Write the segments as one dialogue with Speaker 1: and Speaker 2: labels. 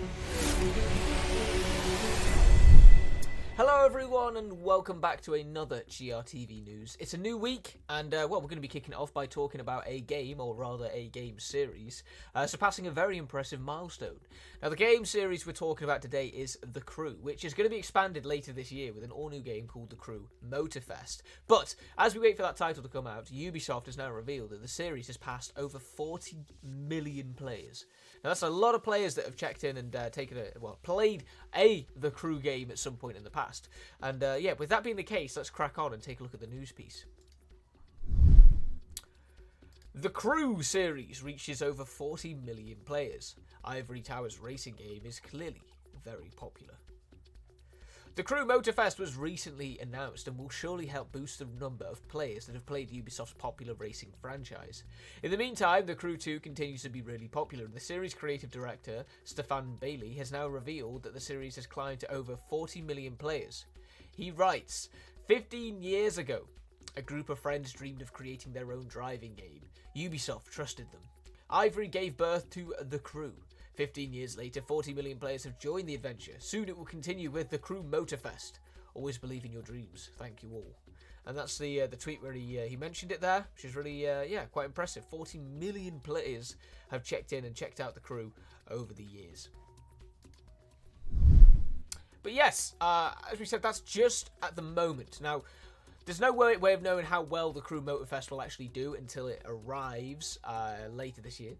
Speaker 1: Hello, everyone, and welcome back to another GRTV news. It's a new week, and uh, well, we're going to be kicking it off by talking about a game, or rather a game series, uh, surpassing a very impressive milestone. Now, the game series we're talking about today is The Crew, which is going to be expanded later this year with an all new game called The Crew Motorfest. But as we wait for that title to come out, Ubisoft has now revealed that the series has passed over 40 million players. Now, that's a lot of players that have checked in and uh, taken a well played a The Crew game at some point in the past. And uh, yeah, with that being the case, let's crack on and take a look at the news piece. The Crew series reaches over 40 million players. Ivory Tower's racing game is clearly very popular. The Crew Motorfest was recently announced and will surely help boost the number of players that have played Ubisoft's popular racing franchise. In the meantime, The Crew 2 continues to be really popular, and the series creative director, Stéphane Beley, has now revealed that the series has climbed to over 40 million players. He writes 15 years ago, a group of friends dreamed of creating their own driving game. Ubisoft trusted them. Ivory gave birth to The Crew. 15 years later, 40 million players have joined the adventure. Soon it will continue with the Crew Motorfest. Always believe in your dreams. Thank you all. And that's the uh, the tweet where he uh, he mentioned it there, which is really uh, yeah quite impressive. 40 million players have checked in and checked out the crew over the years. But yes, uh, as we said, that's just at the moment. Now, there's no way, way of knowing how well the Crew Motorfest will actually do until it arrives uh, later this year.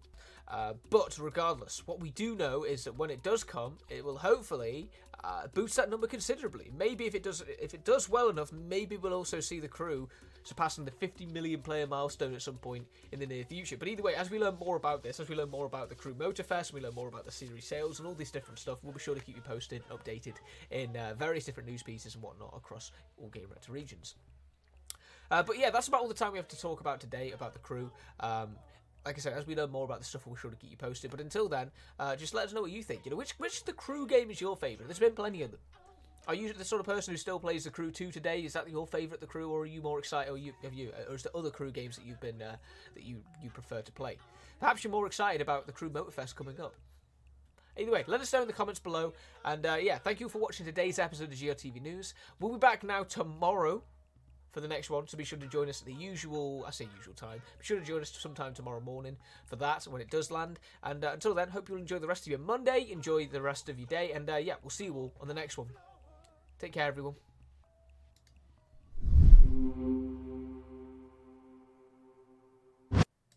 Speaker 1: Uh, but regardless, what we do know is that when it does come, it will hopefully uh, boost that number considerably. Maybe if it does, if it does well enough, maybe we'll also see the crew surpassing the 50 million player milestone at some point in the near future. But either way, as we learn more about this, as we learn more about the Crew Motorfest, we learn more about the series sales and all this different stuff, we'll be sure to keep you posted, updated in uh, various different news pieces and whatnot across all Gamereactor regions. Uh, but yeah, that's about all the time we have to talk about today about the crew. Um, like I said, as we learn more about the stuff, we'll sure to keep you posted. But until then, uh, just let us know what you think. You know, which which the crew game is your favourite? There's been plenty of them. Are you the sort of person who still plays the Crew 2 today? Is that your favourite, the Crew, or are you more excited? Or you have you, or is there other Crew games that you've been uh, that you you prefer to play? Perhaps you're more excited about the Crew Motorfest coming up. Either way, let us know in the comments below. And uh, yeah, thank you for watching today's episode of GRTV News. We'll be back now tomorrow for the next one, so be sure to join us at the usual, I say usual time, be sure to join us sometime tomorrow morning for that when it does land. And uh, until then, hope you'll enjoy the rest of your Monday, enjoy the rest of your day, and uh, yeah, we'll see you all on the next one. Take care, everyone.